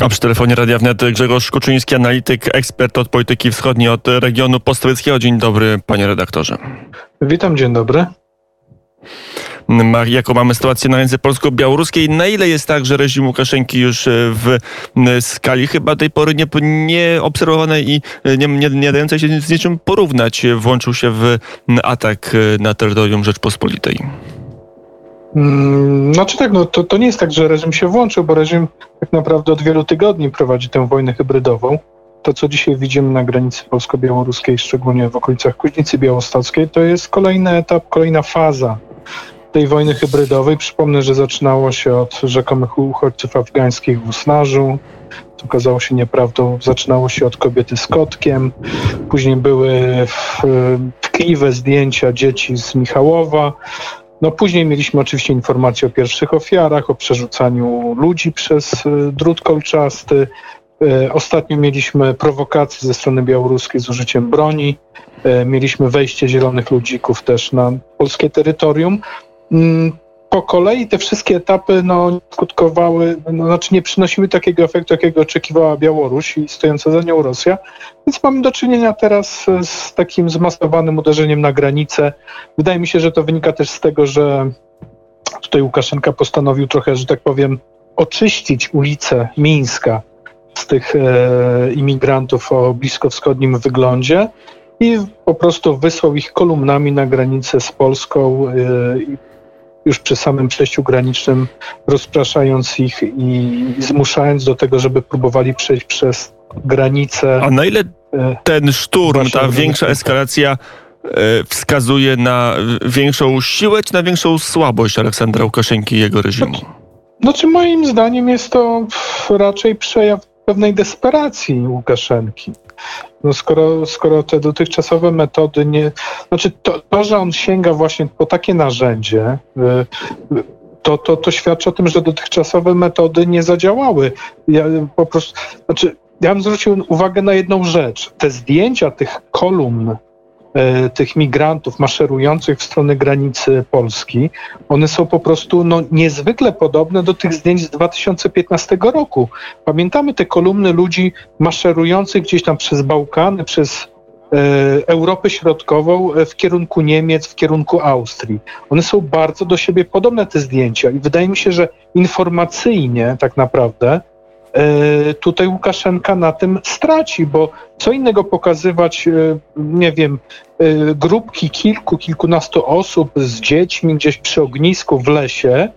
A przy telefonie Radia Wnet Grzegorz Kuczyński, analityk, ekspert od polityki wschodniej, od regionu postsowieckiego. Dzień dobry, panie redaktorze. Witam, dzień dobry. Jaką mamy sytuację na ręce polsko-białoruskiej? Na ile jest tak, że reżim Łukaszenki już e, w skali chyba tej pory nie, nie obserwowanej i nie, nie, nie dającej się z niczym porównać, włączył się w atak e, na terytorium Rzeczpospolitej? Mm, znaczy tak, no to, to nie jest tak, że reżim się włączył, bo reżim tak naprawdę od wielu tygodni prowadzi tę wojnę hybrydową. To, co dzisiaj widzimy na granicy polsko-białoruskiej, szczególnie w okolicach Kuźnicy Białostockiej, to jest kolejny etap, kolejna faza tej wojny hybrydowej. Przypomnę, że zaczynało się od rzekomych uchodźców afgańskich w Usnarzu. To okazało się nieprawdą. Zaczynało się od kobiety z kotkiem. Później były tkliwe zdjęcia dzieci z Michałowa. No później mieliśmy oczywiście informacje o pierwszych ofiarach, o przerzucaniu ludzi przez y, drut kolczasty. Y, ostatnio mieliśmy prowokacje ze strony białoruskiej z użyciem broni. Y, mieliśmy wejście zielonych ludzików też na polskie terytorium. Po kolei te wszystkie etapy no, skutkowały, no, znaczy nie przynosiły takiego efektu, jakiego oczekiwała Białoruś i stojąca za nią Rosja. Więc mamy do czynienia teraz z takim zmasowanym uderzeniem na granicę. Wydaje mi się, że to wynika też z tego, że tutaj Łukaszenka postanowił trochę, że tak powiem, oczyścić ulicę Mińska z tych e, imigrantów o bliskowschodnim wyglądzie i po prostu wysłał ich kolumnami na granicę z Polską e, już przy samym przejściu granicznym, rozpraszając ich i zmuszając do tego, żeby próbowali przejść przez granicę. A na ile e, ten szturm, ta większa eskalacja e, wskazuje na większą siłę, czy na większą słabość Aleksandra Łukaszenki i jego reżimu? Znaczy, moim zdaniem jest to raczej przejaw pewnej desperacji Łukaszenki. No skoro, skoro te dotychczasowe metody nie. Znaczy, to, to, że on sięga właśnie po takie narzędzie, y, to, to, to świadczy o tym, że dotychczasowe metody nie zadziałały. Ja po prostu. Znaczy, ja bym zwrócił uwagę na jedną rzecz. Te zdjęcia tych kolumn tych migrantów maszerujących w stronę granicy Polski, one są po prostu no, niezwykle podobne do tych zdjęć z 2015 roku. Pamiętamy te kolumny ludzi maszerujących gdzieś tam przez Bałkany, przez e, Europę Środkową e, w kierunku Niemiec, w kierunku Austrii. One są bardzo do siebie podobne, te zdjęcia, i wydaje mi się, że informacyjnie tak naprawdę E, tutaj Łukaszenka na tym straci, bo co innego pokazywać, e, nie wiem, e, grupki kilku, kilkunastu osób z dziećmi gdzieś przy ognisku w lesie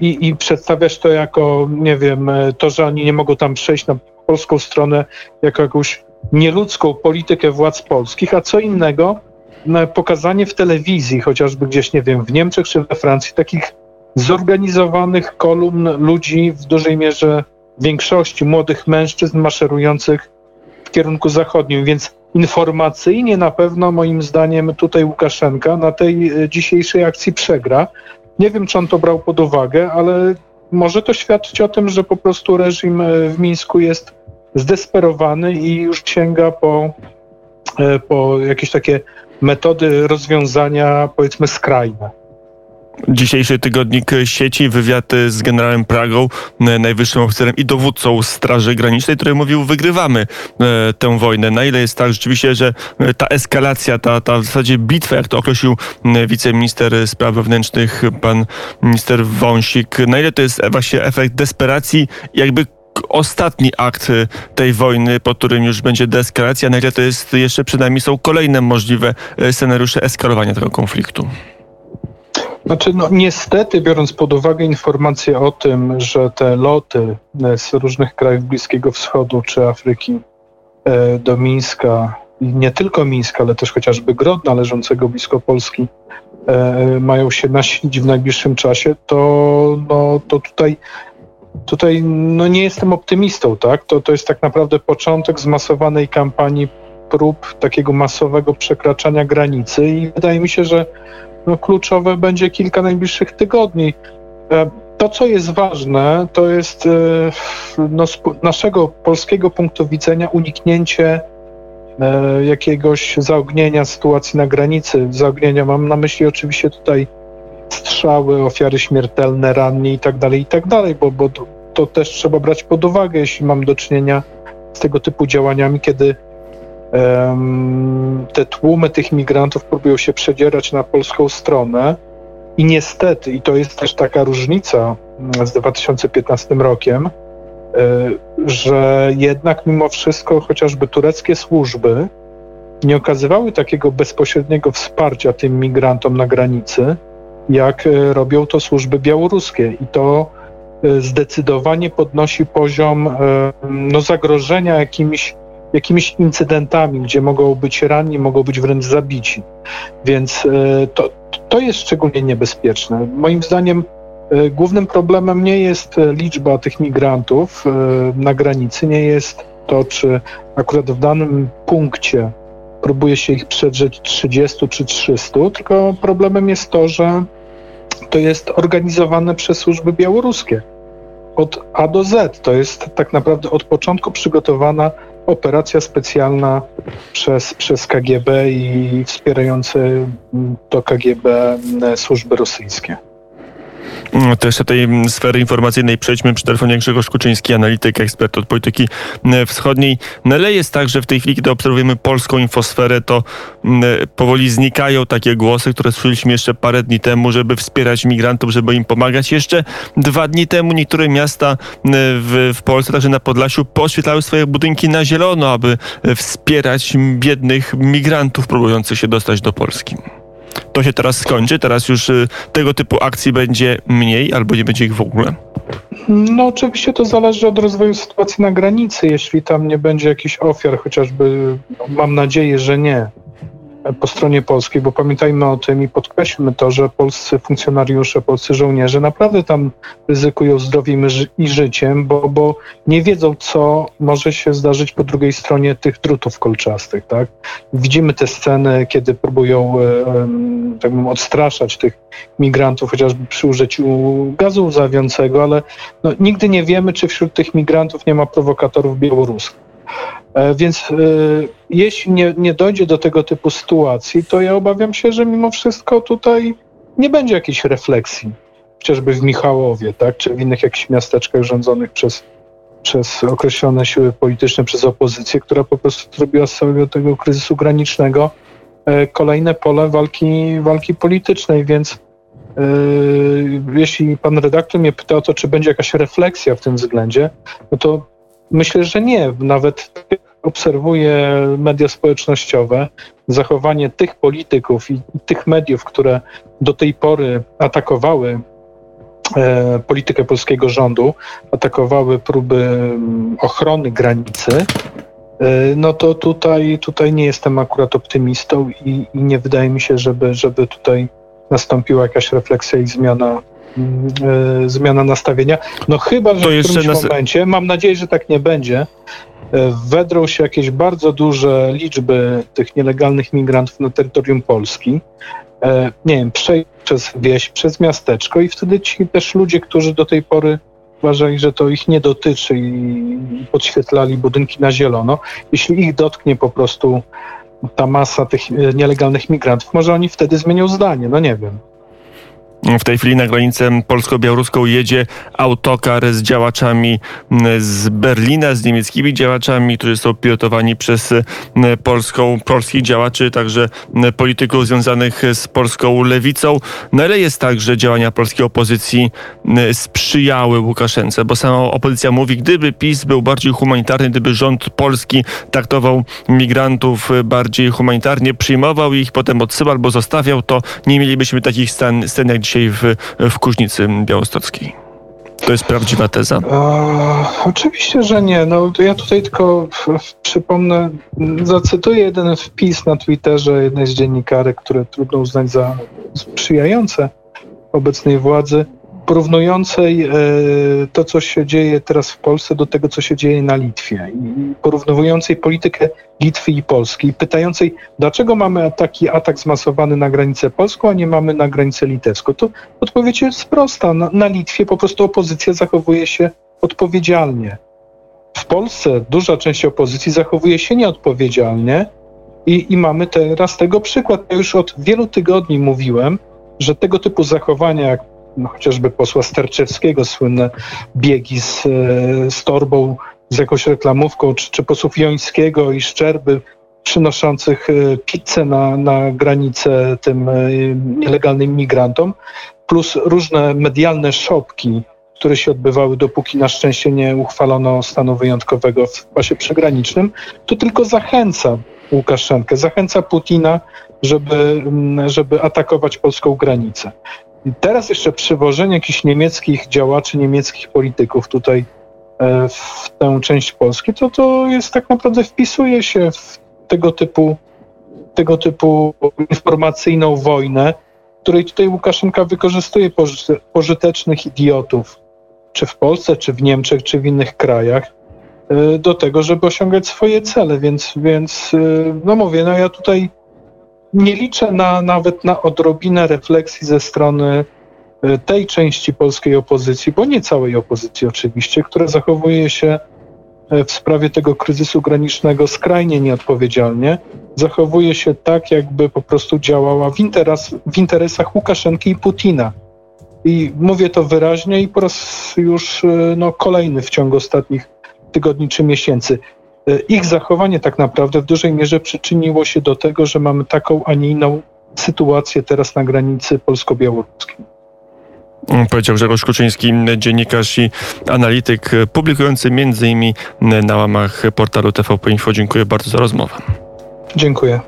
i, i przedstawiać to jako, nie wiem, to, że oni nie mogą tam przejść na polską stronę jako jakąś nieludzką politykę władz polskich, a co innego pokazanie w telewizji, chociażby gdzieś, nie wiem, w Niemczech czy we Francji, takich zorganizowanych kolumn ludzi w dużej mierze większości młodych mężczyzn maszerujących w kierunku zachodnim, więc informacyjnie na pewno moim zdaniem tutaj Łukaszenka na tej e, dzisiejszej akcji przegra. Nie wiem, czy on to brał pod uwagę, ale może to świadczyć o tym, że po prostu reżim e, w Mińsku jest zdesperowany i już sięga po, e, po jakieś takie metody rozwiązania, powiedzmy, skrajne. Dzisiejszy tygodnik sieci, wywiad z generałem Pragą, najwyższym oficerem i dowódcą Straży Granicznej, który mówił, wygrywamy e, tę wojnę. Na ile jest tak rzeczywiście, że e, ta eskalacja, ta, ta w zasadzie bitwa, jak to określił wiceminister spraw wewnętrznych, pan minister Wąsik, na ile to jest właśnie efekt desperacji, jakby ostatni akt tej wojny, po którym już będzie deeskalacja, na ile to jest jeszcze przynajmniej są kolejne możliwe e, scenariusze eskalowania tego konfliktu? Znaczy, no niestety, biorąc pod uwagę informacje o tym, że te loty e, z różnych krajów Bliskiego Wschodu czy Afryki e, do Mińska, nie tylko Mińska, ale też chociażby Grodna leżącego blisko Polski, e, mają się nasilić w najbliższym czasie, to, no, to tutaj, tutaj no nie jestem optymistą, tak? To, to jest tak naprawdę początek zmasowanej kampanii prób takiego masowego przekraczania granicy i wydaje mi się, że no, kluczowe będzie kilka najbliższych tygodni. E, to, co jest ważne, to jest e, no, z naszego polskiego punktu widzenia uniknięcie e, jakiegoś zaognienia sytuacji na granicy. Zaognienia mam na myśli oczywiście tutaj strzały, ofiary śmiertelne, ranni i tak dalej, i tak bo, bo to też trzeba brać pod uwagę, jeśli mam do czynienia z tego typu działaniami, kiedy te tłumy tych migrantów próbują się przedzierać na polską stronę. I niestety, i to jest też taka różnica z 2015 rokiem, e, że jednak mimo wszystko chociażby tureckie służby nie okazywały takiego bezpośredniego wsparcia tym migrantom na granicy, jak e, robią to służby białoruskie. I to e, zdecydowanie podnosi poziom no, zagrożenia jakimiś, jakimiś incydentami, gdzie mogą być ranni, mogą być wręcz zabici. Więc to, to jest szczególnie niebezpieczne. Moim zdaniem głównym problemem nie jest liczba tych migrantów na granicy, nie jest to, czy akurat w danym punkcie próbuje się ich przedrzeć 30 czy 300, tylko problemem jest to, że to jest organizowane przez służby białoruskie. Od A do Z. To jest tak naprawdę od początku przygotowana operacja specjalna przez, przez KGB i wspierające to KGB służby rosyjskie. Mm, to jeszcze tej mm, sfery informacyjnej przejdźmy przy telefonie Grzegorz Kuczyński, analityk, ekspert od polityki mm, wschodniej. No ale jest tak, że w tej chwili, kiedy obserwujemy polską infosferę, to powoli znikają takie głosy, które słyszeliśmy jeszcze parę dni temu, żeby wspierać migrantów, żeby im pomagać. Jeszcze dwa dni temu niektóre miasta w, w Polsce, także na Podlasiu, poświetlały swoje budynki na zielono, aby wspierać biednych migrantów próbujących się dostać do Polski to się teraz skończy? Teraz już y, tego typu akcji będzie mniej albo nie będzie ich w ogóle? No oczywiście to zależy od rozwoju sytuacji na granicy. Jeśli tam nie będzie jakichś ofiar, chociażby no, mam nadzieję, że nie, po stronie polskiej, bo pamiętajmy o tym i podkreślmy to, że polscy funkcjonariusze, polscy żołnierze naprawdę tam ryzykują zdrowiem i życiem, bo, bo nie wiedzą, co może się zdarzyć po drugiej stronie tych drutów kolczastych. Tak? Widzimy te sceny, kiedy próbują e, tak bym, odstraszać tych migrantów, chociażby przy użyciu gazu łzawiącego, ale no, nigdy nie wiemy, czy wśród tych migrantów nie ma prowokatorów białoruskich. E, więc e, jeśli nie, nie dojdzie do tego typu sytuacji, to ja obawiam się, że mimo wszystko tutaj nie będzie jakiejś refleksji, chociażby w Michałowie, tak, czy w innych jakichś miasteczkach rządzonych przez, przez określone siły polityczne, przez opozycję, która po prostu zrobiła z całego tego kryzysu granicznego e, kolejne pole walki, walki politycznej, więc jeśli pan redaktor mnie pyta o to, czy będzie jakaś refleksja w tym względzie, no to Myślę, że nie. Nawet obserwuję media społecznościowe, zachowanie tych polityków i, tych mediów, które do tej pory atakowały e, politykę polskiego rządu, atakowały próby mm, ochrony granicy, e, no to tutaj, tutaj nie jestem akurat optymistą i, i nie wydaje mi się, żeby, żeby tutaj nastąpiła jakaś refleksja i zmiana zmiana nastawienia. No chyba, że to w którymś nas... momencie, mam nadzieję, że tak nie będzie, e, wedrą się jakieś bardzo duże liczby tych nielegalnych migrantów na terytorium Polski, e, nie wiem, przejść przez wieś, przez miasteczko i wtedy ci też ludzie, którzy do tej pory uważali, że to ich nie dotyczy i podświetlali budynki na zielono, jeśli ich dotknie po prostu ta masa tych nielegalnych migrantów, może oni wtedy zmienią zdanie, no nie wiem. W tej chwili na granicę polsko-białoruską jedzie autokar z działaczami z Berlina, z niemieckimi działaczami, którzy są pilotowani przez polską, polskich działaczy, także polityków związanych z polską lewicą. No ale jest tak, że działania polskiej opozycji sprzyjały Łukaszence, bo sama opozycja mówi, gdyby PiS był bardziej humanitarny, gdyby rząd polski traktował migrantów bardziej humanitarnie, przyjmował ich, potem odsyłał albo zostawiał, to nie mielibyśmy takich scen, scen jak dzisiaj dzisiaj w, w Kuźnicy Białostockiej. To jest prawdziwa teza? E, oczywiście, że nie. No, ja tutaj tylko przypomnę, zacytuję jeden wpis na Twitterze jednej z dziennikarek, które trudno uznać za sprzyjające obecnej władzy porównującej e, to, co się dzieje teraz w Polsce, do tego, co się dzieje na Litwie, i porównującej politykę Litwy i Polski, pytającej, dlaczego mamy taki atak zmasowany na granicę polską, a nie mamy na granicę litewską. To odpowiedź jest prosta. Na, na Litwie po prostu opozycja zachowuje się odpowiedzialnie. W Polsce duża część opozycji zachowuje się nieodpowiedzialnie i, i mamy teraz tego przykład. Ja już od wielu tygodni mówiłem, że tego typu zachowania, jak no, chociażby posła Sterczewskiego, słynne biegi z, e, z torbą, z jakąś reklamówką, czy, czy posłów Jońskiego i Szczerby przynoszących e, pizzę na, na granicę tym e, nielegalnym migrantom, plus różne medialne szopki, które się odbywały, dopóki na szczęście nie uchwalono stanu wyjątkowego w pasie przygranicznym, to tylko zachęca Łukaszenkę, zachęca Putina, żeby, mm, żeby atakować polską granicę. Teraz jeszcze przywożenie jakichś niemieckich działaczy, niemieckich polityków tutaj e, w tę część Polski, to to jest tak naprawdę wpisuje się w tego typu, tego typu informacyjną wojnę, której tutaj Łukaszenka wykorzystuje pożyte- pożytecznych idiotów, czy w Polsce, czy w Niemczech, czy w innych krajach, y, do tego, żeby osiągać swoje cele. Więc, więc y, no mówię, no ja tutaj nie liczę na, nawet na odrobinę refleksji ze strony y, tej części polskiej opozycji, bo nie całej opozycji oczywiście, która zachowuje się y, w sprawie tego kryzysu granicznego skrajnie nieodpowiedzialnie. Zachowuje się tak, jakby po prostu działała w, interes, w interesach Łukaszenki i Putina. I mówię to wyraźnie i po raz już y, no, kolejny w ciągu ostatnich tygodni czy miesięcy. Y, Ich zachowanie tak naprawdę w dużej mierze przyczyniło się do tego, że mamy taką, a nie inną sytuację teraz na granicy polsko-białoruskiej. Powiedział Grzegorz Kuczyński, dziennikarz i analityk, publikujący m.in. na łamach portalu TVP Info. Dziękuję bardzo za rozmowę. Dziękuję.